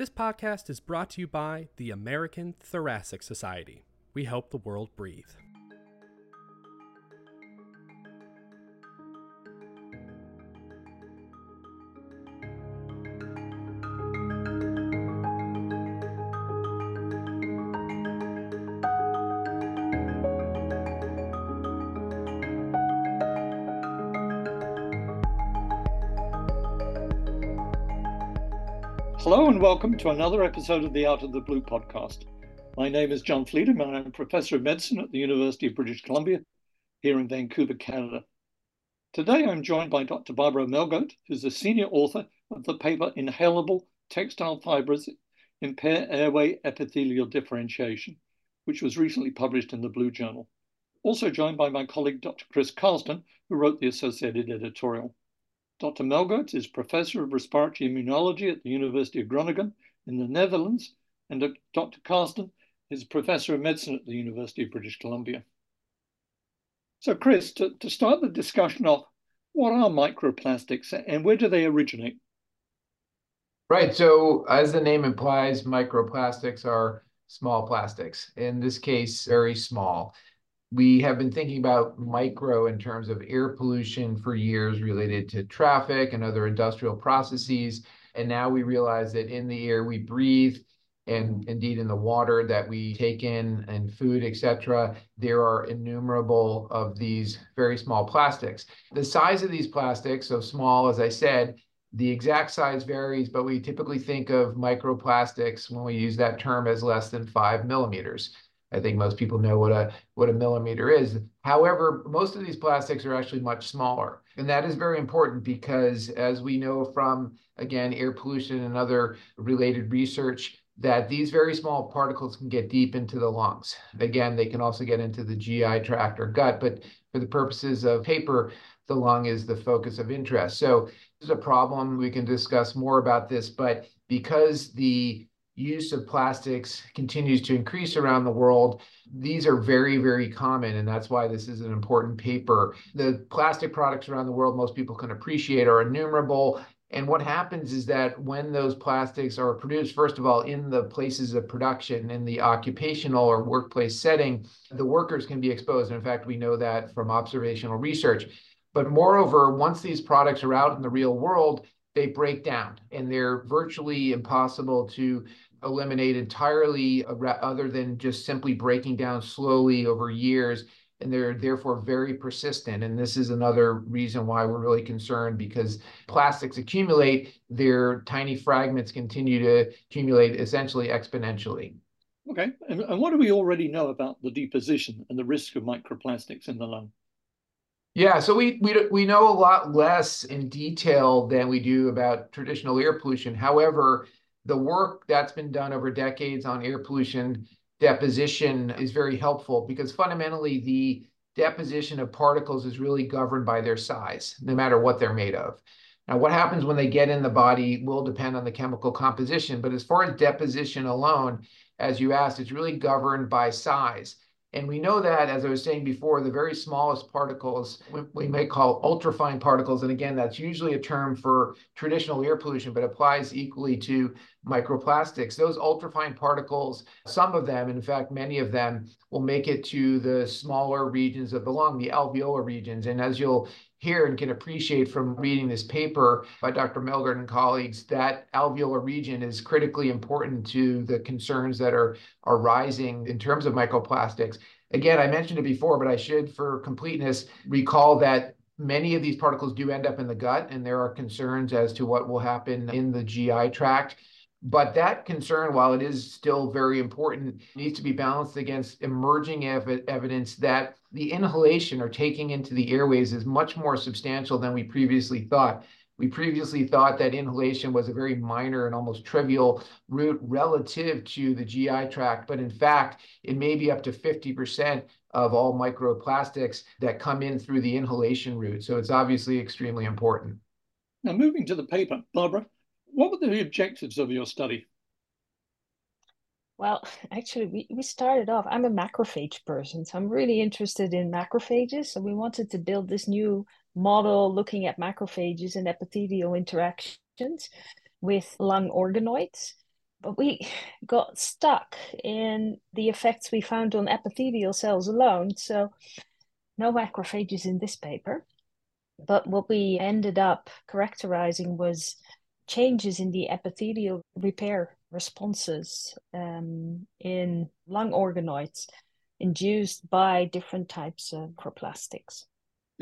This podcast is brought to you by the American Thoracic Society. We help the world breathe. Welcome to another episode of the Out of the Blue podcast. My name is John Fleetham and I'm Professor of Medicine at the University of British Columbia here in Vancouver, Canada. Today I'm joined by Dr. Barbara Melgoat, who's the senior author of the paper Inhalable Textile Fibers Impair Airway Epithelial Differentiation, which was recently published in the Blue Journal. Also joined by my colleague Dr. Chris Carlston, who wrote the associated editorial. Dr. Melgoat is Professor of Respiratory Immunology at the University of Groningen in the Netherlands, and Dr. Carlston is Professor of Medicine at the University of British Columbia. So, Chris, to, to start the discussion off, what are microplastics and where do they originate? Right. So, as the name implies, microplastics are small plastics. In this case, very small we have been thinking about micro in terms of air pollution for years related to traffic and other industrial processes. And now we realize that in the air we breathe and indeed in the water that we take in and food, etc., there are innumerable of these very small plastics. The size of these plastics, so small, as I said, the exact size varies, but we typically think of microplastics when we use that term as less than five millimeters. I think most people know what a what a millimeter is. However, most of these plastics are actually much smaller. And that is very important because as we know from again air pollution and other related research that these very small particles can get deep into the lungs. Again, they can also get into the GI tract or gut, but for the purposes of paper, the lung is the focus of interest. So this is a problem. We can discuss more about this, but because the use of plastics continues to increase around the world. These are very, very common, and that's why this is an important paper. The plastic products around the world, most people can appreciate, are innumerable. And what happens is that when those plastics are produced, first of all, in the places of production, in the occupational or workplace setting, the workers can be exposed. And in fact, we know that from observational research. But moreover, once these products are out in the real world, they break down and they're virtually impossible to eliminate entirely uh, other than just simply breaking down slowly over years and they're therefore very persistent. And this is another reason why we're really concerned because plastics accumulate, their tiny fragments continue to accumulate essentially exponentially. Okay. And, and what do we already know about the deposition and the risk of microplastics in the lung? Yeah, so we, we, we know a lot less in detail than we do about traditional air pollution. However, the work that's been done over decades on air pollution deposition is very helpful because fundamentally the deposition of particles is really governed by their size, no matter what they're made of. Now, what happens when they get in the body will depend on the chemical composition, but as far as deposition alone, as you asked, it's really governed by size. And we know that, as I was saying before, the very smallest particles we, may call ultrafine particles. And again, that's usually a term for traditional air pollution, but applies equally to microplastics. Those ultrafine particles, some of them, in fact, many of them, will make it to the smaller regions of the lung, the alveolar regions. And as you'll hear and can appreciate from reading this paper by Dr. Melgoat and colleagues, that alveolar region is critically important to the concerns that are, are rising in terms of microplastics. Again, I mentioned it before, but I should, for completeness, recall that many of these particles do end up in the gut, and there are concerns as to what will happen in the GI tract. But that concern, while it is still very important, needs to be balanced against emerging ev evidence that the inhalation or taking into the airways is much more substantial than we previously thought. We previously thought that inhalation was a very minor and almost trivial route relative to the GI tract, but in fact, it may be up to 50% of all microplastics that come in through the inhalation route. So it's obviously extremely important. Now, moving to the paper, Barbara, what were the objectives of your study? Well, actually, we, we started off. I'm a macrophage person, so I'm really interested in macrophages. So we wanted to build this new model looking at macrophages and epithelial interactions with lung organoids. but we got stuck in the effects we found on epithelial cells alone. So, no macrophages in this paper. But what we ended up characterizing was changes in the epithelial repair responses um, in lung organoids induced by different types of macroplastics.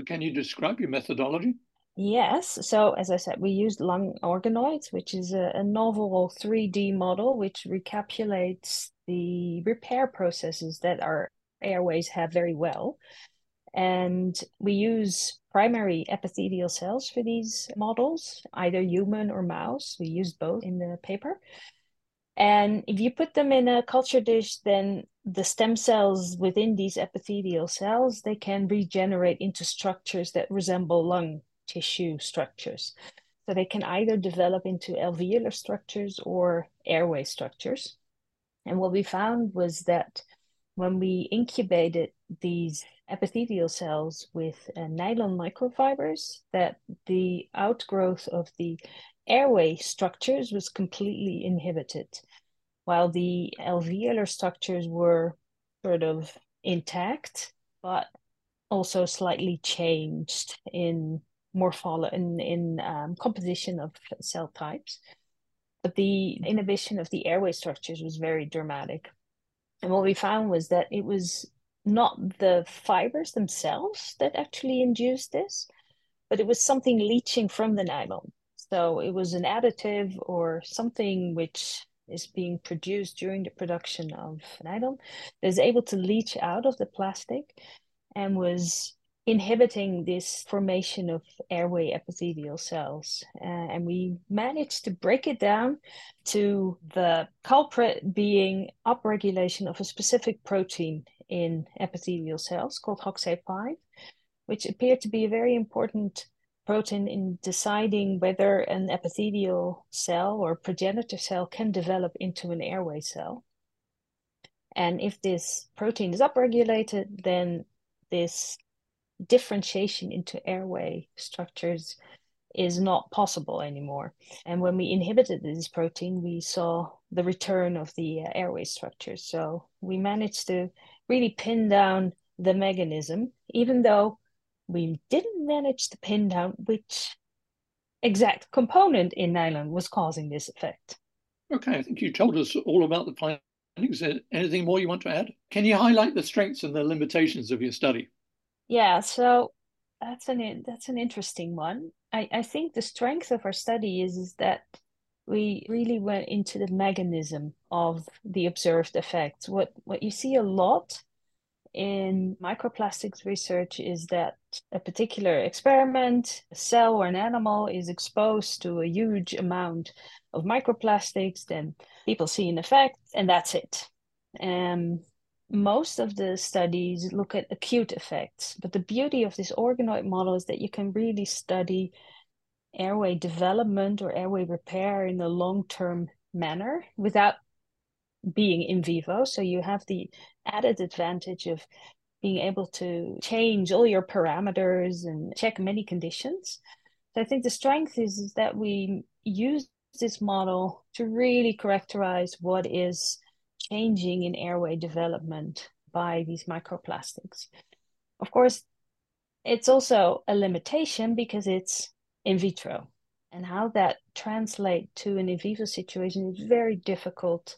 Can you describe your methodology? Yes. So, as I said, we used lung organoids, which is a, a novel 3D model which recapitulates the repair processes that our airways have very well. And we use primary epithelial cells for these models, either human or mouse. We used both in the paper. And if you put them in a culture dish, then the stem cells within these epithelial cells, they can regenerate into structures that resemble lung tissue structures. So they can either develop into alveolar structures or airway structures. And what we found was that when we incubated these epithelial cells with uh, nylon microfibers, that the outgrowth of the airway structures was completely inhibited, while the alveolar structures were sort of intact, but also slightly changed in morphology in, in um, composition of cell types. But the inhibition of the airway structures was very dramatic. And what we found was that it was not the fibers themselves that actually induced this, but it was something leaching from the nylon. So it was an additive or something which is being produced during the production of nylon that is able to leach out of the plastic and was inhibiting this formation of airway epithelial cells. Uh, and we managed to break it down to the culprit being upregulation of a specific protein in epithelial cells called HOXA5, which appear to be a very important protein in deciding whether an epithelial cell or progenitor cell can develop into an airway cell. And if this protein is upregulated, then this differentiation into airway structures is not possible anymore. And when we inhibited this protein, we saw the return of the uh, airway structures. So we managed to really pin down the mechanism, even though we didn't manage to pin down which exact component in nylon was causing this effect. Okay, I think you told us all about the findings. Anything more you want to add? Can you highlight the strengths and the limitations of your study? Yeah, so that's an that's an interesting one. I, I think the strength of our study is, is that we really went into the mechanism of the observed effects. What what you see a lot in microplastics research is that a particular experiment, a cell or an animal is exposed to a huge amount of microplastics, then people see an effect, and that's it. Um, most of the studies look at acute effects, but the beauty of this organoid model is that you can really study airway development or airway repair in a long term manner without being in vivo. So you have the added advantage of being able to change all your parameters and check many conditions. So I think the strength is, is that we use this model to really characterize what is changing in airway development by these microplastics. Of course, it's also a limitation because it's in vitro. And how that translate to an in vivo situation is very difficult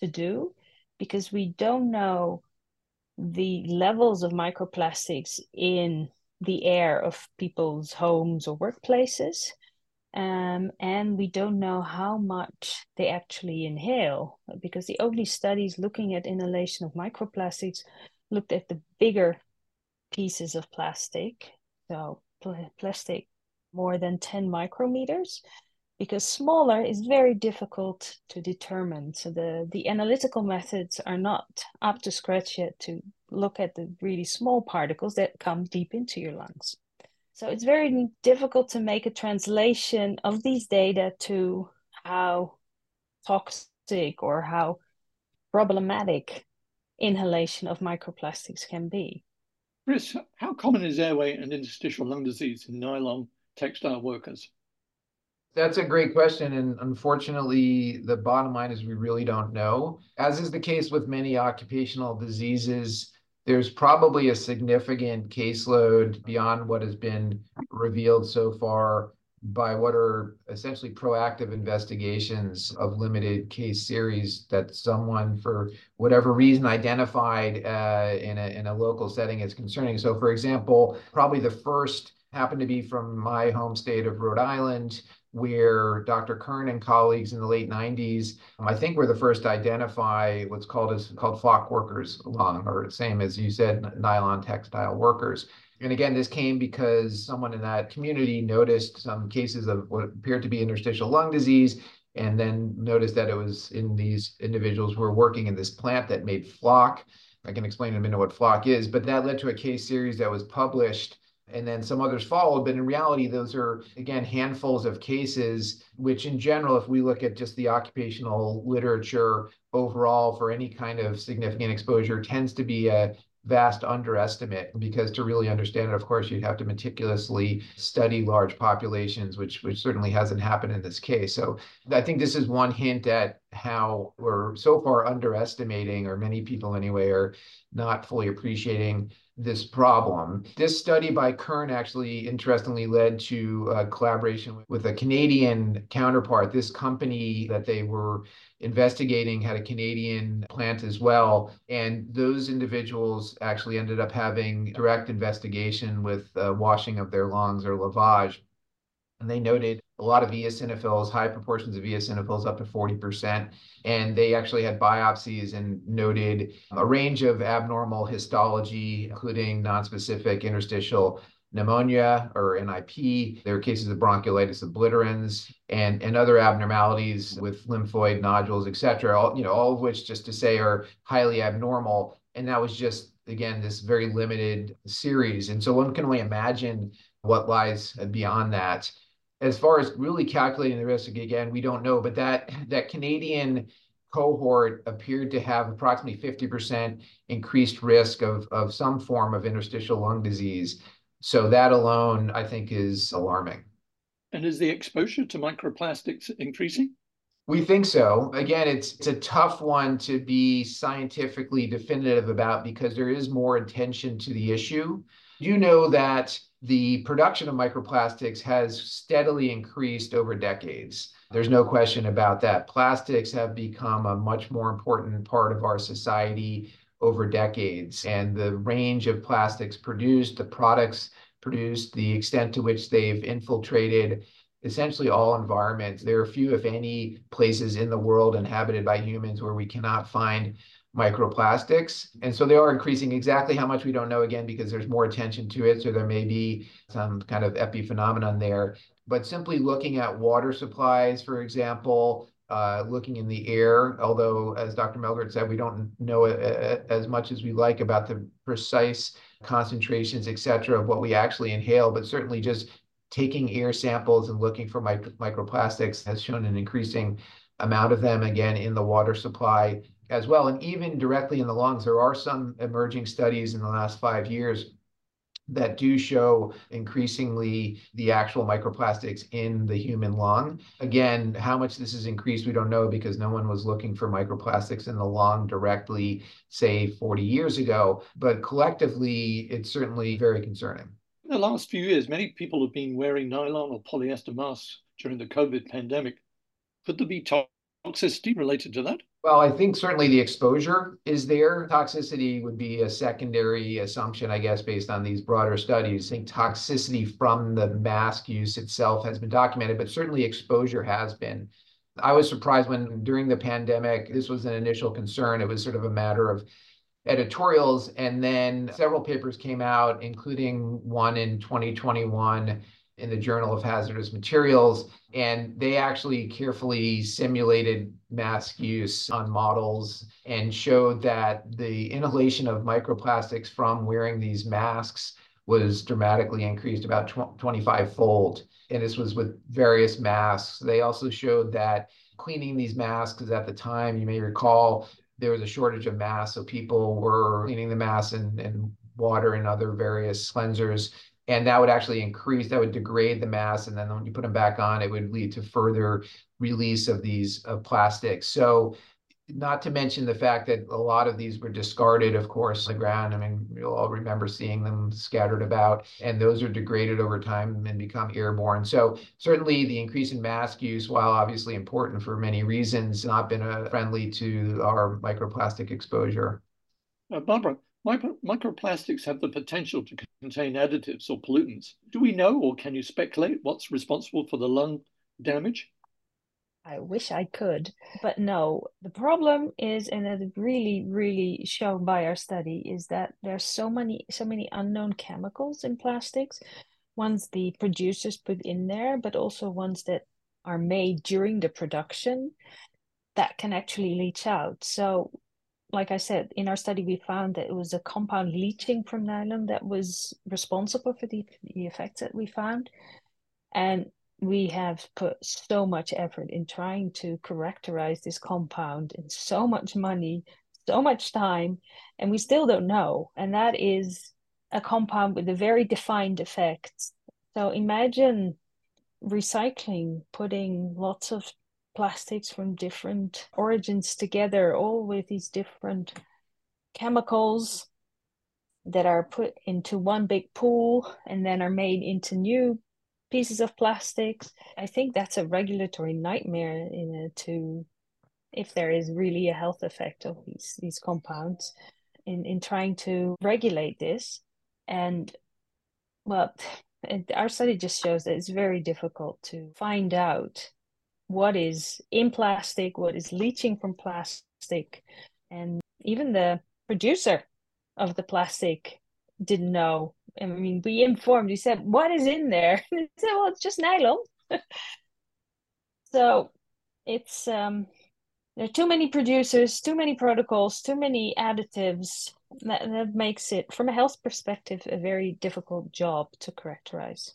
to do because we don't know the levels of microplastics in the air of people's homes or workplaces. Um, and we don't know how much they actually inhale because the only studies looking at inhalation of microplastics looked at the bigger pieces of plastic, so pl- plastic more than 10 micrometers, because smaller is very difficult to determine. So the, the analytical methods are not up to scratch yet to look at the really small particles that come deep into your lungs. So it's very difficult to make a translation of these data to how toxic or how problematic inhalation of microplastics can be. Chris, how common is airway and interstitial lung disease in nylon textile workers? That's a great question. And unfortunately, the bottom line is we really don't know. As is the case with many occupational diseases, there's probably a significant caseload beyond what has been revealed so far by what are essentially proactive investigations of limited case series that someone, for whatever reason, identified uh, in, a, in a local setting as concerning. So, for example, probably the first happened to be from my home state of Rhode Island, where Dr. Kern and colleagues in the late 90s, um, I think were the first to identify what's called as called flock workers lung, or same as you said, nylon textile workers. And again, this came because someone in that community noticed some cases of what appeared to be interstitial lung disease, and then noticed that it was in these individuals who were working in this plant that made flock. I can explain in a minute what flock is, but that led to a case series that was published and then some others followed. But in reality, those are, again, handfuls of cases, which in general, if we look at just the occupational literature overall for any kind of significant exposure, tends to be a vast underestimate because to really understand it of course you'd have to meticulously study large populations which which certainly hasn't happened in this case so i think this is one hint at how we're so far underestimating or many people anyway are not fully appreciating this problem. This study by Kern actually interestingly led to a collaboration with a Canadian counterpart. This company that they were investigating had a Canadian plant as well. And those individuals actually ended up having direct investigation with uh, washing of their lungs or lavage. And they noted a lot of eosinophils, high proportions of eosinophils, up to 40%. And they actually had biopsies and noted a range of abnormal histology, including nonspecific interstitial pneumonia or NIP. There were cases of bronchiolitis obliterans and, and other abnormalities with lymphoid nodules, et cetera, all, you know, all of which, just to say, are highly abnormal. And that was just, again, this very limited series. And so one can only imagine what lies beyond that as far as really calculating the risk, again, we don't know, but that that Canadian cohort appeared to have approximately 50% increased risk of, of some form of interstitial lung disease. So that alone, I think, is alarming. And is the exposure to microplastics increasing? We think so. Again, it's it's a tough one to be scientifically definitive about because there is more attention to the issue. You know that the production of microplastics has steadily increased over decades. There's no question about that. Plastics have become a much more important part of our society over decades, and the range of plastics produced, the products produced, the extent to which they've infiltrated essentially all environments. There are few, if any, places in the world inhabited by humans where we cannot find microplastics. And so they are increasing exactly how much we don't know again because there's more attention to it. So there may be some kind of epiphenomenon there. But simply looking at water supplies, for example, uh, looking in the air, although as Dr. Melgert said, we don't know as much as we like about the precise concentrations, et cetera, of what we actually inhale, but certainly just taking air samples and looking for micro microplastics has shown an increasing amount of them again in the water supply as well. And even directly in the lungs, there are some emerging studies in the last five years that do show increasingly the actual microplastics in the human lung. Again, how much this has increased, we don't know because no one was looking for microplastics in the lung directly, say 40 years ago. But collectively, it's certainly very concerning. In the last few years, many people have been wearing nylon or polyester masks during the COVID pandemic. Could there be toxicity related to that? Well, I think certainly the exposure is there. Toxicity would be a secondary assumption, I guess, based on these broader studies. I think toxicity from the mask use itself has been documented, but certainly exposure has been. I was surprised when during the pandemic, this was an initial concern. It was sort of a matter of editorials, and then several papers came out, including one in 2021 in the Journal of Hazardous Materials, and they actually carefully simulated mask use on models and showed that the inhalation of microplastics from wearing these masks was dramatically increased about 25 fold. And this was with various masks. They also showed that cleaning these masks at the time, you may recall, there was a shortage of masks. So people were cleaning the masks and, and water and other various cleansers and that would actually increase, that would degrade the mass, and then when you put them back on, it would lead to further release of these plastics. So not to mention the fact that a lot of these were discarded, of course, on the ground. I mean, you'll all remember seeing them scattered about, and those are degraded over time and become airborne. So certainly the increase in mask use, while obviously important for many reasons, not been uh, friendly to our microplastic exposure. Uh, Barbara, microplastics have the potential to contain additives or pollutants. Do we know, or can you speculate what's responsible for the lung damage? I wish I could, but no. The problem is, and it really, really shown by our study, is that there's so many, so many unknown chemicals in plastics. Ones the producers put in there, but also ones that are made during the production that can actually leach out. So, like I said, in our study, we found that it was a compound leaching from nylon that was responsible for the, the effects that we found. And we have put so much effort in trying to characterize this compound and so much money, so much time, and we still don't know. And that is a compound with a very defined effect. So imagine recycling, putting lots of plastics from different origins together, all with these different chemicals that are put into one big pool and then are made into new pieces of plastics. I think that's a regulatory nightmare in to if there is really a health effect of these these compounds in in trying to regulate this and well our study just shows that it's very difficult to find out what is in plastic what is leaching from plastic and even the producer of the plastic didn't know I mean, we informed. We said, "What is in there?" he said, "Well, it's just nylon." so it's um, there are too many producers, too many protocols, too many additives. That, that makes it, from a health perspective, a very difficult job to characterize.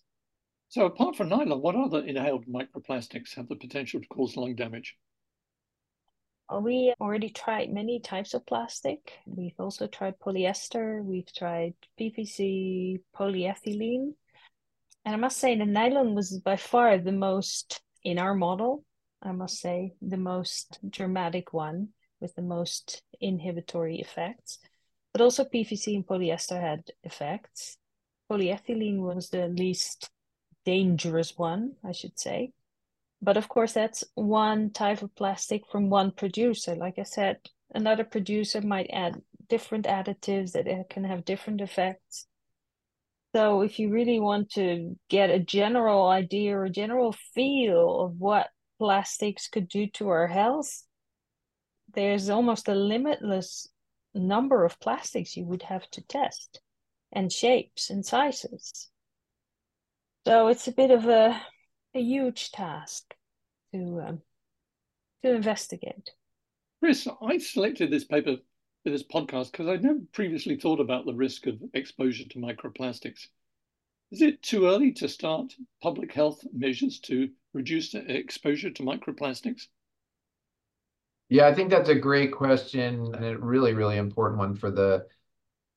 So, apart from nylon, what other inhaled microplastics have the potential to cause lung damage? Uh, we already tried many types of plastic. We've also tried polyester, we've tried PVC, polyethylene. And I must say, the nylon was by far the most, in our model, I must say, the most dramatic one with the most inhibitory effects. But also PVC and polyester had effects. Polyethylene was the least dangerous one, I should say. But of course that's one type of plastic from one producer. Like i said another producer might add different additives that can have different effects. So if you really want to get a general idea or a general feel of what plastics could do to our health there's almost a limitless number of plastics you would have to test and shapes and sizes so it's a bit of a a huge task to um, to investigate. Chris, I selected this paper for this podcast because I'd never previously thought about the risk of exposure to microplastics. Is it too early to start public health measures to reduce exposure to microplastics? Yeah, I think that's a great question and a really, really important one for the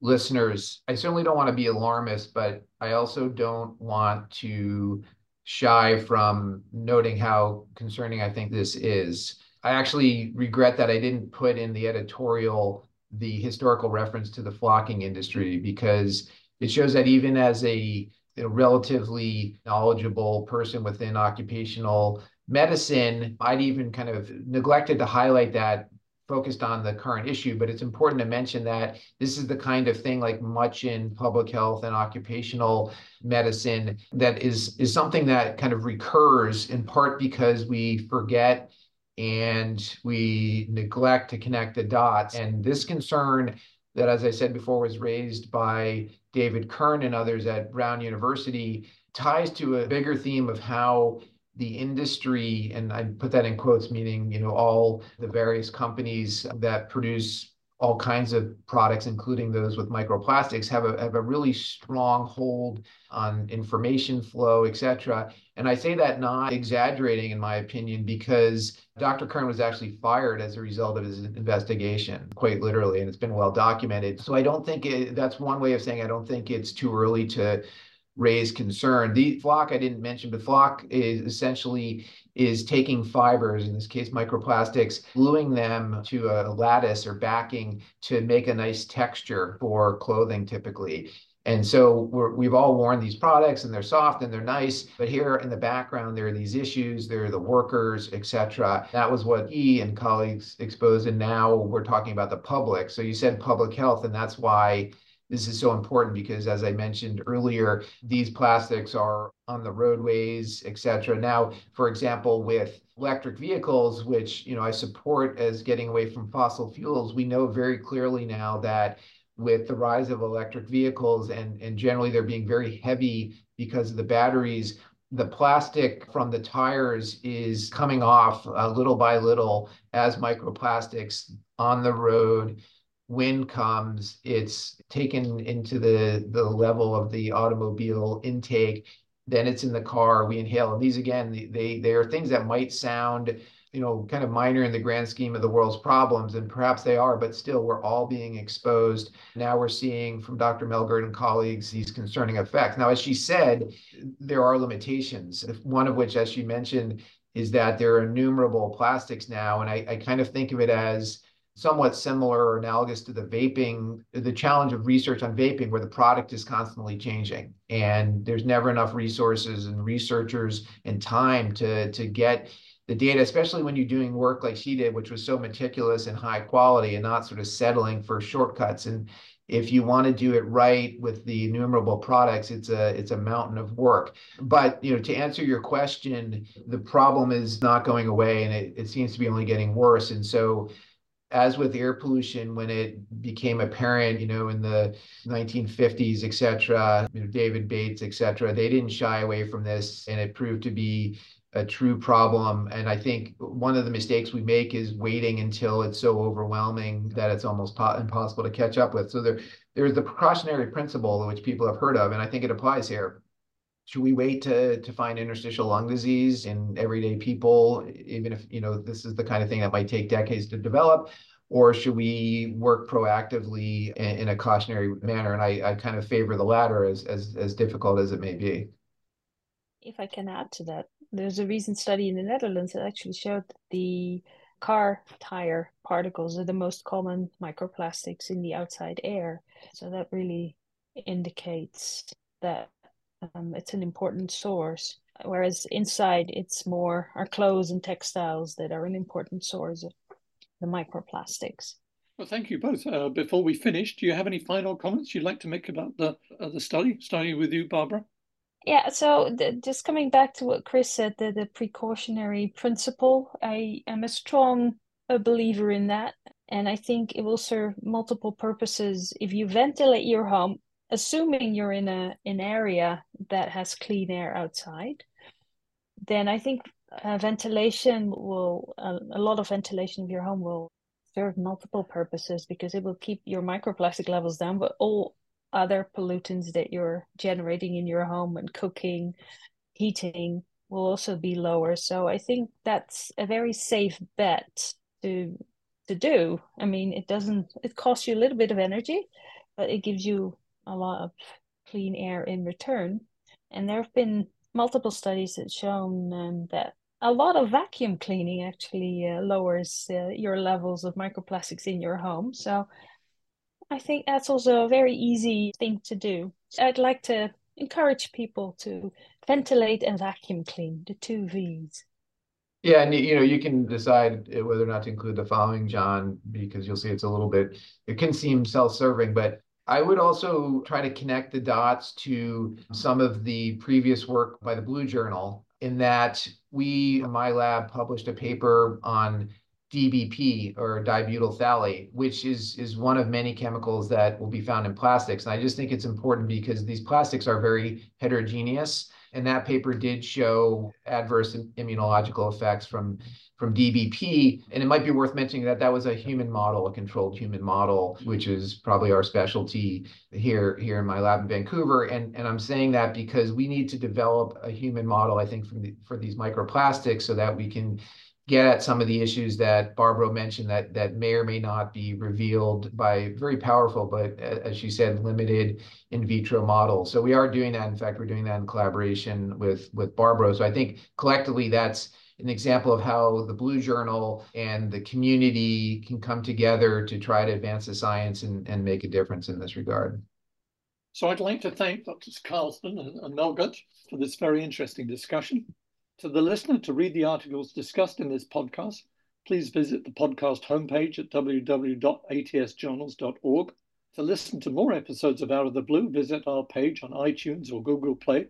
listeners. I certainly don't want to be alarmist, but I also don't want to shy from noting how concerning I think this is. I actually regret that I didn't put in the editorial the historical reference to the flocking industry because it shows that even as a, a relatively knowledgeable person within occupational medicine, I'd even kind of neglected to highlight that focused on the current issue, but it's important to mention that this is the kind of thing like much in public health and occupational medicine that is is something that kind of recurs in part because we forget and we neglect to connect the dots. And this concern that, as I said before, was raised by David Kern and others at Brown University ties to a bigger theme of how the industry, and I put that in quotes, meaning, you know, all the various companies that produce all kinds of products, including those with microplastics, have a, have a really strong hold on information flow, et cetera. And I say that not exaggerating, in my opinion, because Dr. Kern was actually fired as a result of his investigation, quite literally, and it's been well documented. So I don't think it, that's one way of saying I don't think it's too early to raise concern. The Flock I didn't mention, but Flock is essentially is taking fibers, in this case microplastics, gluing them to a lattice or backing to make a nice texture for clothing typically. And so we have all worn these products and they're soft and they're nice, but here in the background, there are these issues, there are the workers, et cetera. That was what he and colleagues exposed. And now we're talking about the public. So you said public health, and that's why this is so important because as I mentioned earlier, these plastics are on the roadways, et cetera. Now, for example, with electric vehicles, which you know I support as getting away from fossil fuels, we know very clearly now that with the rise of electric vehicles and, and generally they're being very heavy because of the batteries, the plastic from the tires is coming off uh, little by little as microplastics on the road. Wind comes, it's taken into the, the level of the automobile intake. Then it's in the car, we inhale. And these, again, they, they are things that might sound you know, kind of minor in the grand scheme of the world's problems, and perhaps they are, but still we're all being exposed. Now we're seeing from Dr. Melgert and colleagues these concerning effects. Now, as she said, there are limitations, one of which, as she mentioned, is that there are innumerable plastics now, and I, I kind of think of it as somewhat similar or analogous to the vaping, the challenge of research on vaping, where the product is constantly changing and there's never enough resources and researchers and time to, to get the data, especially when you're doing work like she did, which was so meticulous and high quality and not sort of settling for shortcuts. And if you want to do it right with the innumerable products, it's a it's a mountain of work. But you know, to answer your question, the problem is not going away, and it, it seems to be only getting worse. And so as with air pollution, when it became apparent, you know, in the 1950s, et cetera, you know, David Bates, et cetera, they didn't shy away from this, and it proved to be a true problem. And I think one of the mistakes we make is waiting until it's so overwhelming that it's almost impossible to catch up with. So there, there's the precautionary principle which people have heard of, and I think it applies here. Should we wait to to find interstitial lung disease in everyday people, even if you know this is the kind of thing that might take decades to develop? Or should we work proactively in, in a cautionary manner? And I, I kind of favor the latter as, as as difficult as it may be. If I can add to that, there's a recent study in the Netherlands that actually showed that the car tire particles are the most common microplastics in the outside air. So that really indicates that um, it's an important source. Whereas inside, it's more our clothes and textiles that are an important source of the microplastics. Well, thank you both. Uh, before we finish, do you have any final comments you'd like to make about the uh, the study? Starting with you, Barbara. Yeah, so the, just coming back to what Chris said, the, the precautionary principle, I am a strong a believer in that. And I think it will serve multiple purposes. If you ventilate your home, assuming you're in a an area that has clean air outside, then I think uh, ventilation will, uh, a lot of ventilation of your home will serve multiple purposes because it will keep your microplastic levels down, but all other pollutants that you're generating in your home and cooking, heating will also be lower. So I think that's a very safe bet to to do. I mean, it doesn't it costs you a little bit of energy, but it gives you a lot of clean air in return. And there have been multiple studies that shown um, that a lot of vacuum cleaning actually uh, lowers uh, your levels of microplastics in your home. So I think that's also a very easy thing to do. I'd like to encourage people to ventilate and vacuum clean, the two V's. Yeah, and you know, you can decide whether or not to include the following, John, because you'll see it's a little bit, it can seem self-serving, but I would also try to connect the dots to mm-hmm. some of the previous work by the Blue Journal in that we, in my lab, published a paper on DBP or dibutyl phthalate, which is is one of many chemicals that will be found in plastics. And I just think it's important because these plastics are very heterogeneous. And that paper did show adverse immunological effects from from DBP. And it might be worth mentioning that that was a human model, a controlled human model, which is probably our specialty here, here in my lab in Vancouver. And, and I'm saying that because we need to develop a human model, I think, the, for these microplastics so that we can get at some of the issues that Barbara mentioned that that may or may not be revealed by very powerful, but as she said, limited in vitro models. So we are doing that. In fact, we're doing that in collaboration with with Barbara. So I think collectively that's an example of how the Blue Journal and the community can come together to try to advance the science and, and make a difference in this regard. So I'd like to thank Drs. Carlson and, and Melgert for this very interesting discussion. To the listener, to read the articles discussed in this podcast, please visit the podcast homepage at www.atsjournals.org. To listen to more episodes of Out of the Blue, visit our page on iTunes or Google Play.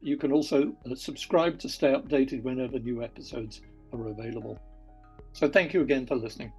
You can also uh, subscribe to stay updated whenever new episodes are available. So thank you again for listening.